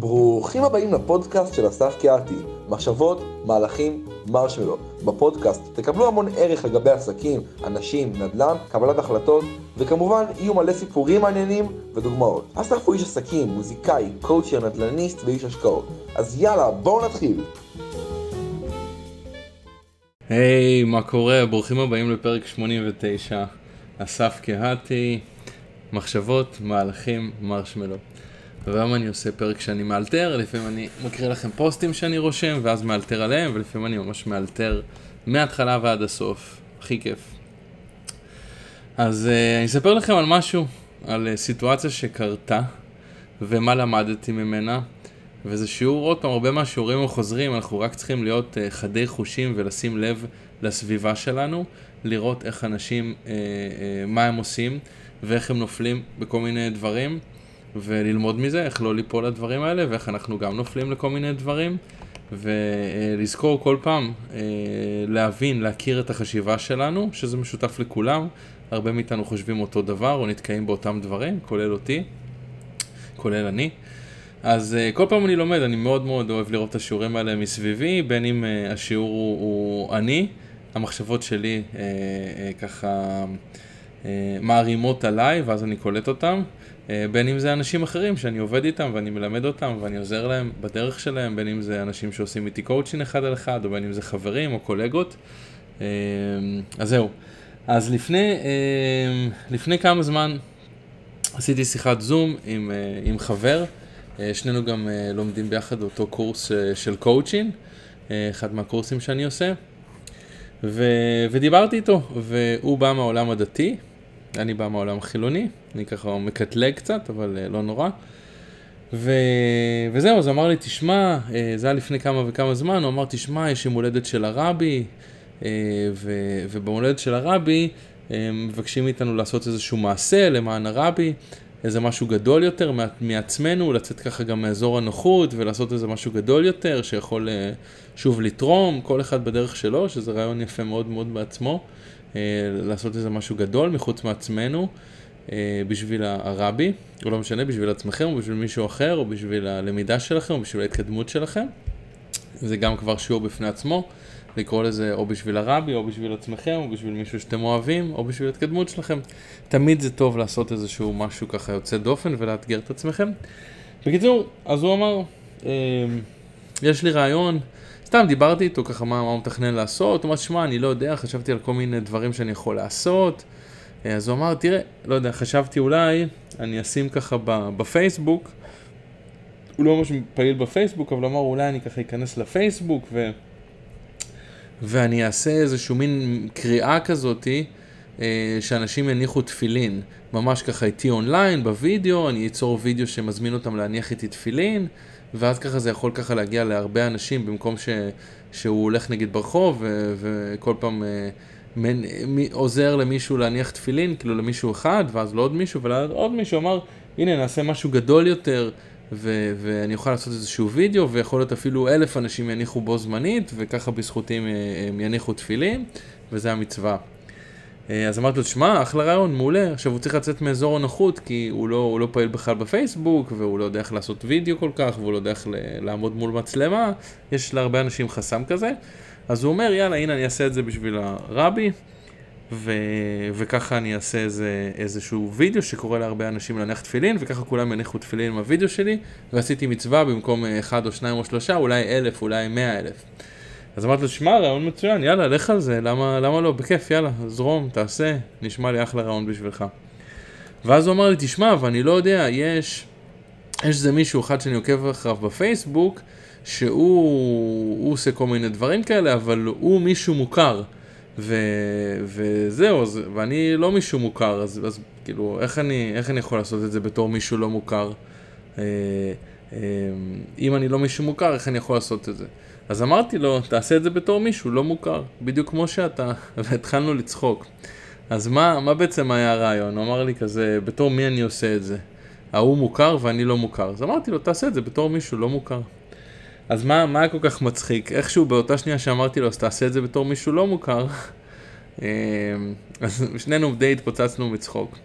ברוכים הבאים לפודקאסט של אסף קיארטי, מחשבות, מהלכים, מרשמלו. בפודקאסט תקבלו המון ערך לגבי עסקים, אנשים, נדל"ן, קבלת החלטות, וכמובן יהיו מלא סיפורים מעניינים ודוגמאות. אסף הוא איש עסקים, מוזיקאי, קואוצ'ר, נדל"ניסט ואיש השקעות. אז יאללה, בואו נתחיל. היי, hey, מה קורה? ברוכים הבאים לפרק 89. אסף קהתי, מחשבות, מהלכים, מרשמלו. והיום אני עושה פרק שאני מאלתר, לפעמים אני מקריא לכם פוסטים שאני רושם, ואז מאלתר עליהם, ולפעמים אני ממש מאלתר מההתחלה ועד הסוף. הכי כיף. אז uh, אני אספר לכם על משהו, על uh, סיטואציה שקרתה, ומה למדתי ממנה. וזה שיעור, עוד פעם, הרבה מהשיעורים החוזרים, אנחנו רק צריכים להיות uh, חדי חושים ולשים לב לסביבה שלנו, לראות איך אנשים, uh, uh, מה הם עושים, ואיך הם נופלים בכל מיני דברים. וללמוד מזה, איך לא ליפול לדברים האלה, ואיך אנחנו גם נופלים לכל מיני דברים, ולזכור כל פעם, אה, להבין, להכיר את החשיבה שלנו, שזה משותף לכולם, הרבה מאיתנו חושבים אותו דבר, או נתקעים באותם דברים, כולל אותי, כולל אני. אז uh, כל פעם אני לומד, אני מאוד מאוד אוהב לראות את השיעורים האלה מסביבי, בין אם uh, השיעור הוא, הוא אני, המחשבות שלי uh, uh, ככה מערימות עליי, ואז אני קולט אותם, אה, בין אם זה אנשים אחרים שאני עובד איתם ואני מלמד אותם ואני עוזר להם בדרך שלהם, בין אם זה אנשים שעושים איתי קואוצ'ין אחד על אחד, או בין אם זה חברים או קולגות. אה, אז זהו. אז לפני, אה, לפני כמה זמן עשיתי שיחת זום עם, עם חבר, שנינו גם לומדים ביחד אותו קורס של קואוצ'ין, אחד מהקורסים שאני עושה, ו, ודיברתי איתו, והוא בא מהעולם הדתי, אני בא מהעולם החילוני, אני ככה מקטלג קצת, אבל uh, לא נורא. ו... וזהו, אז אמר לי, תשמע, uh, זה היה לפני כמה וכמה זמן, הוא אמר, תשמע, יש יום הולדת של הרבי, uh, ו... ובמולדת של הרבי, מבקשים מאיתנו לעשות איזשהו מעשה למען הרבי, איזה משהו גדול יותר מעצמנו, לצאת ככה גם מאזור הנוחות ולעשות איזה משהו גדול יותר, שיכול שוב לתרום, כל אחד בדרך שלו, שזה רעיון יפה מאוד מאוד בעצמו. אה, לעשות איזה משהו גדול מחוץ מעצמנו אה, בשביל הרבי, או לא משנה, בשביל עצמכם או בשביל מישהו אחר, או בשביל הלמידה שלכם או בשביל ההתקדמות שלכם. זה גם כבר שיעור בפני עצמו, לקרוא לזה או בשביל הרבי, או בשביל עצמכם, או בשביל מישהו שאתם אוהבים, או בשביל ההתקדמות שלכם. תמיד זה טוב לעשות איזשהו משהו ככה יוצא דופן ולאתגר את עצמכם. בקיצור, אז הוא אמר, אה, יש לי רעיון, סתם דיברתי איתו ככה מה, מה הוא מתכנן לעשות, הוא אמר, שמע, אני לא יודע, חשבתי על כל מיני דברים שאני יכול לעשות. אה, אז הוא אמר, תראה, לא יודע, חשבתי אולי, אני אשים ככה בפייסבוק, הוא לא ממש פעיל בפייסבוק, אבל אמר, אולי אני ככה אכנס לפייסבוק ו... ואני אעשה איזשהו מין קריאה כזאתי, שאנשים יניחו תפילין, ממש ככה איתי אונליין, בווידאו, אני אצור וידאו שמזמין אותם להניח איתי תפילין. ואז ככה זה יכול ככה להגיע להרבה אנשים במקום ש, שהוא הולך נגיד ברחוב ו, וכל פעם אה, מנ, מ, עוזר למישהו להניח תפילין, כאילו למישהו אחד, ואז לעוד מישהו, ולעוד מישהו אמר, הנה נעשה משהו גדול יותר, ו, ואני אוכל לעשות איזשהו וידאו, ויכול להיות אפילו אלף אנשים יניחו בו זמנית, וככה בזכותי הם יניחו תפילין, וזה המצווה. אה, אז אמרתי לו, שמע, אחלה רעיון, מעולה. עכשיו הוא צריך לצאת מאזור הנוחות, כי הוא לא, הוא לא פעיל בכלל בפייסבוק, והוא לא יודע איך לעשות וידאו כל כך, והוא לא יודע איך לעמוד מול מצלמה. יש להרבה אנשים חסם כזה. אז הוא אומר, יאללה, הנה אני אעשה את זה בשביל הרבי, ו... וככה אני אעשה איזה, איזשהו וידאו שקורא להרבה אנשים להניח תפילין, וככה כולם יניחו תפילין עם הוידאו שלי, ועשיתי מצווה במקום אחד או שניים או שלושה, אולי אלף, אולי מאה אלף. אז אמרתי לו, שמע, רעיון מצוין, יאללה, לך על זה, למה, למה לא? בכיף, יאללה, זרום, תעשה, נשמע לי אחלה רעיון בשבילך. ואז הוא אמר לי, תשמע, ואני לא יודע, יש, יש איזה מישהו אחד שאני עוקב אחריו בפייסבוק, שהוא עושה כל מיני דברים כאלה, אבל הוא מישהו מוכר. ו, וזהו, אז, ואני לא מישהו מוכר, אז, אז כאילו, איך אני, איך אני יכול לעשות את זה בתור מישהו לא מוכר? אה, אה, אם אני לא מישהו מוכר, איך אני יכול לעשות את זה? אז אמרתי לו, תעשה את זה בתור מישהו לא מוכר, בדיוק כמו שאתה, והתחלנו לצחוק. אז מה, מה בעצם היה הרעיון? הוא אמר לי כזה, בתור מי אני עושה את זה? ההוא מוכר ואני לא מוכר. אז אמרתי לו, תעשה את זה בתור מישהו לא מוכר. אז מה, מה היה כל כך מצחיק? איכשהו באותה שנייה שאמרתי לו, אז תעשה את זה בתור מישהו לא מוכר, אמ, אז שנינו די התפוצצנו מצחוק.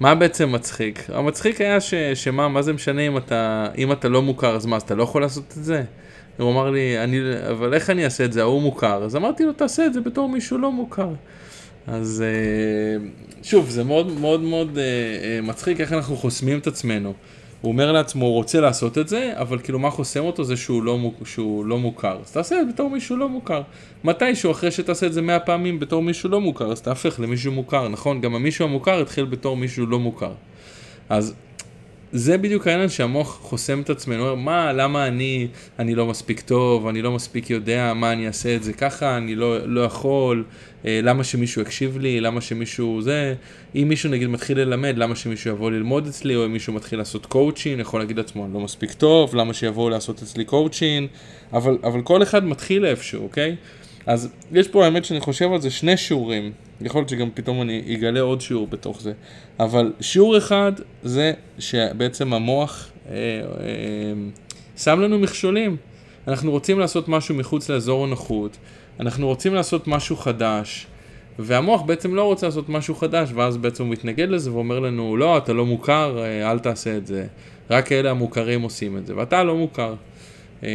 מה בעצם מצחיק? המצחיק היה ש, שמה, מה זה משנה אם אתה, אם אתה לא מוכר, אז מה, אז אתה לא יכול לעשות את זה? הוא אמר לי, אני, אבל איך אני אעשה את זה? ההוא מוכר. אז אמרתי לו, תעשה את זה בתור מישהו לא מוכר. אז אה, שוב, זה מאוד מאוד מאוד אה, אה, מצחיק איך אנחנו חוסמים את עצמנו. הוא אומר לעצמו, הוא רוצה לעשות את זה, אבל כאילו מה חוסם אותו זה שהוא לא, שהוא לא מוכר. אז תעשה את זה בתור מישהו לא מוכר. מתישהו, אחרי שתעשה את זה מאה פעמים בתור מישהו לא מוכר, אז תהפך למישהו מוכר, נכון? גם המישהו המוכר התחיל בתור מישהו לא מוכר. אז זה בדיוק העניין שהמוח חוסם את עצמנו, אומר, מה, למה אני, אני לא מספיק טוב, אני לא מספיק יודע, מה אני אעשה את זה ככה, אני לא, לא יכול, אה, למה שמישהו יקשיב לי, למה שמישהו זה, אם מישהו נגיד מתחיל ללמד, למה שמישהו יבוא ללמוד אצלי, או אם מישהו מתחיל לעשות קואוצ'ין, יכול להגיד לעצמו, אני לא מספיק טוב, למה שיבואו לעשות אצלי קואוצ'ין, אבל, אבל כל אחד מתחיל איפשהו, אוקיי? אז יש פה האמת שאני חושב על זה שני שיעורים, יכול להיות שגם פתאום אני אגלה עוד שיעור בתוך זה, אבל שיעור אחד זה שבעצם המוח אה, אה, שם לנו מכשולים. אנחנו רוצים לעשות משהו מחוץ לאזור הנוחות, אנחנו רוצים לעשות משהו חדש, והמוח בעצם לא רוצה לעשות משהו חדש, ואז בעצם הוא מתנגד לזה ואומר לנו, לא, אתה לא מוכר, אה, אל תעשה את זה, רק אלה המוכרים עושים את זה, ואתה לא מוכר. אז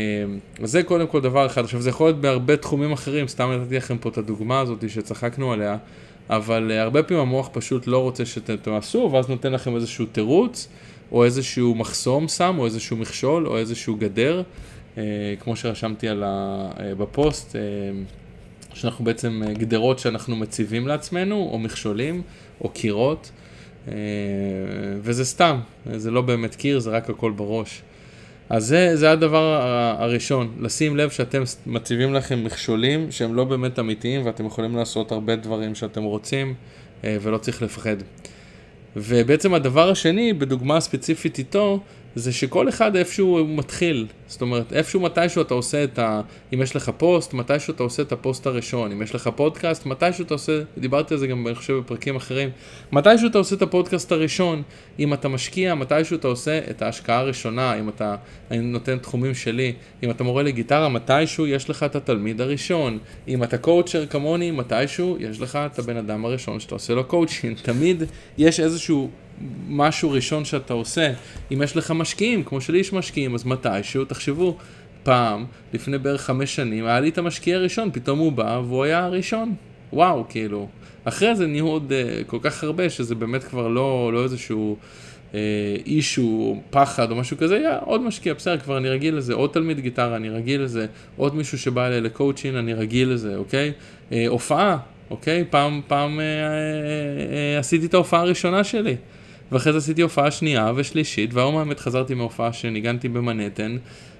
אה, זה קודם כל דבר אחד. עכשיו זה יכול להיות בהרבה תחומים אחרים, סתם נתתי לכם פה את הדוגמה הזאת שצחקנו עליה, אבל אה, הרבה פעמים המוח פשוט לא רוצה שאתם תעשו, ואז נותן לכם איזשהו תירוץ, או איזשהו מחסום שם, או איזשהו מכשול, או איזשהו גדר, אה, כמו שרשמתי על ה... בפוסט, שאנחנו בעצם גדרות שאנחנו מציבים לעצמנו, או מכשולים, או קירות, וזה סתם, זה לא באמת קיר, זה רק הכל בראש. אז זה, זה הדבר הראשון, לשים לב שאתם מציבים לכם מכשולים שהם לא באמת אמיתיים ואתם יכולים לעשות הרבה דברים שאתם רוצים אה, ולא צריך לפחד. ובעצם הדבר השני, בדוגמה ספציפית איתו, זה שכל אחד איפשהו מתחיל. זאת אומרת, איפשהו מתישהו אתה עושה את ה... אם יש לך פוסט, מתישהו אתה עושה את הפוסט הראשון. אם יש לך פודקאסט, מתישהו אתה עושה... דיברתי על זה גם, אני חושב, בפרקים אחרים. מתישהו אתה עושה את הפודקאסט הראשון. אם אתה משקיע, מתישהו אתה עושה את ההשקעה הראשונה. אם אתה... אני נותן תחומים שלי. אם אתה מורה לגיטרה, מתישהו יש לך את התלמיד הראשון. אם אתה coacher כמוני, מתישהו יש לך את הבן אדם הראשון שאתה עושה לו קואוצ'ינג. תמיד יש איזשהו משהו ראשון שאתה עושה. אם יש לך משקיעים, כמו שלי יש משקיעים, אז מתישהו, תחשבו, פעם, לפני בערך חמש שנים, היה לי את המשקיע הראשון, פתאום הוא בא והוא היה הראשון. וואו, כאילו. אחרי זה נהיו עוד אה, כל כך הרבה, שזה באמת כבר לא, לא איזשהו אה, issue, פחד או משהו כזה, היה עוד משקיע, בסדר, כבר אני רגיל לזה, עוד תלמיד גיטרה, אני רגיל לזה, עוד מישהו שבא אליי לקואוצ'ין, אני רגיל לזה, אוקיי? Uh, הופעה, אוקיי? פעם, פעם uh, uh, uh, עשיתי את ההופעה הראשונה שלי. ואחרי זה עשיתי הופעה שנייה ושלישית, והיום האמת חזרתי מהופעה שניגנתי במנהטן,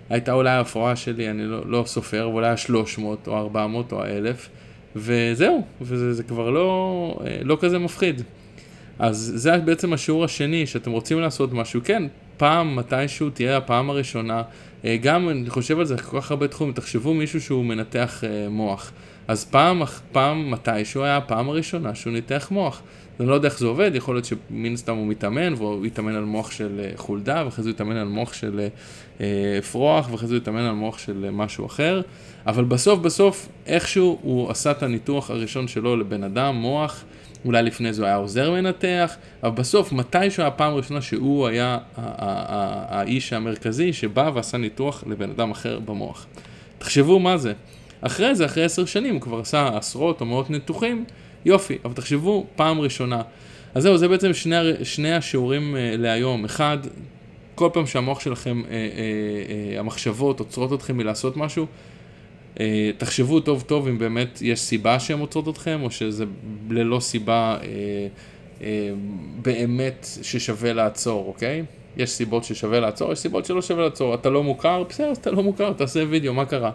הייתה אולי ההופעה שלי, אני לא, לא סופר, ואולי ה-300 או 400 או ה-1000, וזהו, וזה כבר לא, לא כזה מפחיד. אז זה בעצם השיעור השני, שאתם רוצים לעשות משהו, כן, פעם, מתישהו תהיה הפעם הראשונה, אה, גם, אני חושב על זה כל כך הרבה תחומים, תחשבו מישהו שהוא מנתח אה, מוח, אז פעם, פעם, מתישהו היה הפעם הראשונה שהוא ניתח מוח. אני לא יודע איך זה עובד, יכול להיות שמן סתם הוא מתאמן, והוא יתאמן על מוח של אה, חולדה, ואחרי זה הוא יתאמן על מוח של אפרוח, ואחרי זה הוא יתאמן על מוח של משהו אחר, אבל בסוף בסוף, איכשהו הוא עשה את הניתוח הראשון שלו לבן אדם, מוח, אולי לפני זה הוא היה עוזר מנתח, אבל בסוף, מתישהו הפעם הראשונה שהוא היה האיש המרכזי שבא ועשה ניתוח לבן אדם אחר במוח. תחשבו מה זה. אחרי זה, אחרי עשר שנים, הוא כבר עשה עשרות או מאות ניתוחים, יופי, אבל תחשבו פעם ראשונה. אז זהו, זה בעצם שני, שני השיעורים uh, להיום. אחד, כל פעם שהמוח שלכם, uh, uh, uh, המחשבות עוצרות אתכם מלעשות משהו, אה, תחשבו טוב טוב אם באמת יש סיבה שהן עוצרות אתכם, או שזה ללא סיבה אה, אה, באמת ששווה לעצור, אוקיי? יש סיבות ששווה לעצור, יש סיבות שלא שווה לעצור. אתה לא מוכר, בסדר, אתה לא מוכר, תעשה וידאו, מה קרה?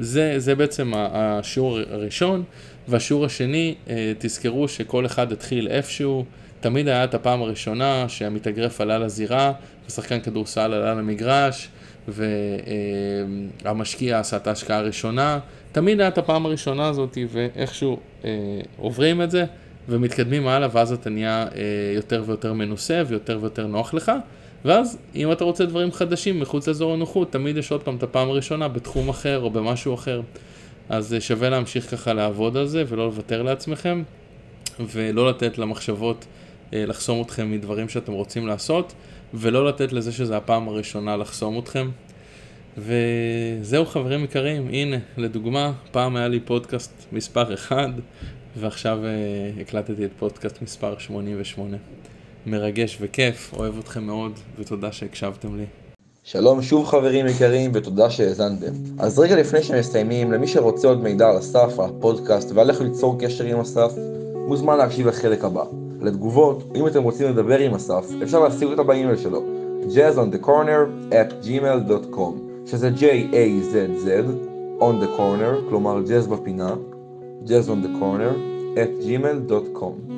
זה, זה בעצם השיעור הראשון, והשיעור השני, תזכרו שכל אחד התחיל איפשהו, תמיד היה את הפעם הראשונה שהמתאגרף עלה לזירה, ושחקן כדורסל עלה למגרש, והמשקיע עשה את ההשקעה הראשונה, תמיד היה את הפעם הראשונה הזאת, ואיכשהו אה, עוברים את זה ומתקדמים הלאה, ואז אתה נהיה אה, יותר ויותר מנוסה ויותר ויותר נוח לך. ואז אם אתה רוצה דברים חדשים מחוץ לאזור הנוחות, תמיד יש עוד פעם את הפעם הראשונה בתחום אחר או במשהו אחר. אז אה, שווה להמשיך ככה לעבוד על זה ולא לוותר לעצמכם ולא לתת למחשבות אה, לחסום אתכם מדברים שאתם רוצים לעשות, ולא לתת לזה שזה הפעם הראשונה לחסום אתכם. וזהו חברים יקרים, הנה, לדוגמה, פעם היה לי פודקאסט מספר 1, ועכשיו uh, הקלטתי את פודקאסט מספר 88. מרגש וכיף, אוהב אתכם מאוד, ותודה שהקשבתם לי. שלום שוב חברים יקרים ותודה שהאזנתם. אז רגע לפני שמסיימים, למי שרוצה עוד מידע על אסף, על הפודקאסט ועל איך ליצור קשר עם אסף, מוזמן להקשיב לחלק הבא. לתגובות, אם אתם רוצים לדבר עם אסף, אפשר להשיג אותה באימייל שלו, jazzonthecorner at gmail.com, שזה J-A-Z-Z, on the corner, כלומר jazz בפינה, jazz on the corner, at gmail.com.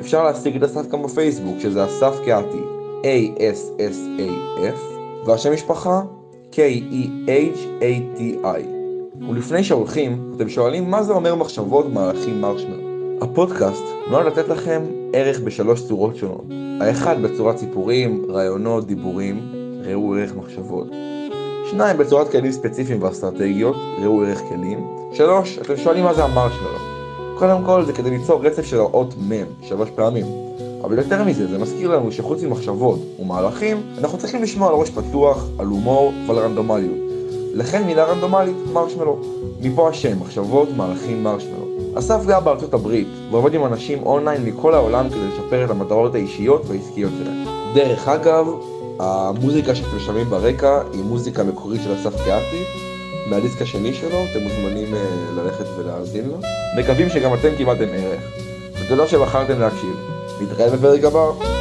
אפשר להשיג את אסף גם בפייסבוק, שזה אסף קהתי, A-S-S-A-F, והשם משפחה, K-E-H-A-T-I. ולפני שהולכים, אתם שואלים מה זה אומר מחשבות מהלכים מרשמלו. הפודקאסט נועד לתת לכם ערך בשלוש צורות שונות. האחד בצורת סיפורים, רעיונות, דיבורים, ראו ערך מחשבות. שניים בצורת כלים ספציפיים ואסטרטגיות, ראו ערך כלים. שלוש, אתם שואלים מה זה המרשמלו. קודם כל זה כדי ליצור רצף של האות מ' שלוש פעמים. אבל יותר מזה, זה מזכיר לנו שחוץ ממחשבות ומהלכים, אנחנו צריכים לשמוע על ראש פתוח, על הומור ועל רנדומליות. לכן מילה רנדומלית, מרשמלו. מפה השם, מחשבות, מהלכים, מרשמלו. אסף גר בארצות הברית, ועובד עם אנשים אונליין מכל העולם כדי לשפר את המטרות האישיות והעסקיות שלהם. דרך אגב, המוזיקה שאתם שומעים ברקע היא מוזיקה מקורית של אסף קהתי, מהדיסק השני שלו, אתם מוזמנים uh, ללכת ולהאזין לו. מקווים שגם אתם קיבלתם ערך, ותודה שבחרתם להקשיב. נתראה בפרק הבא.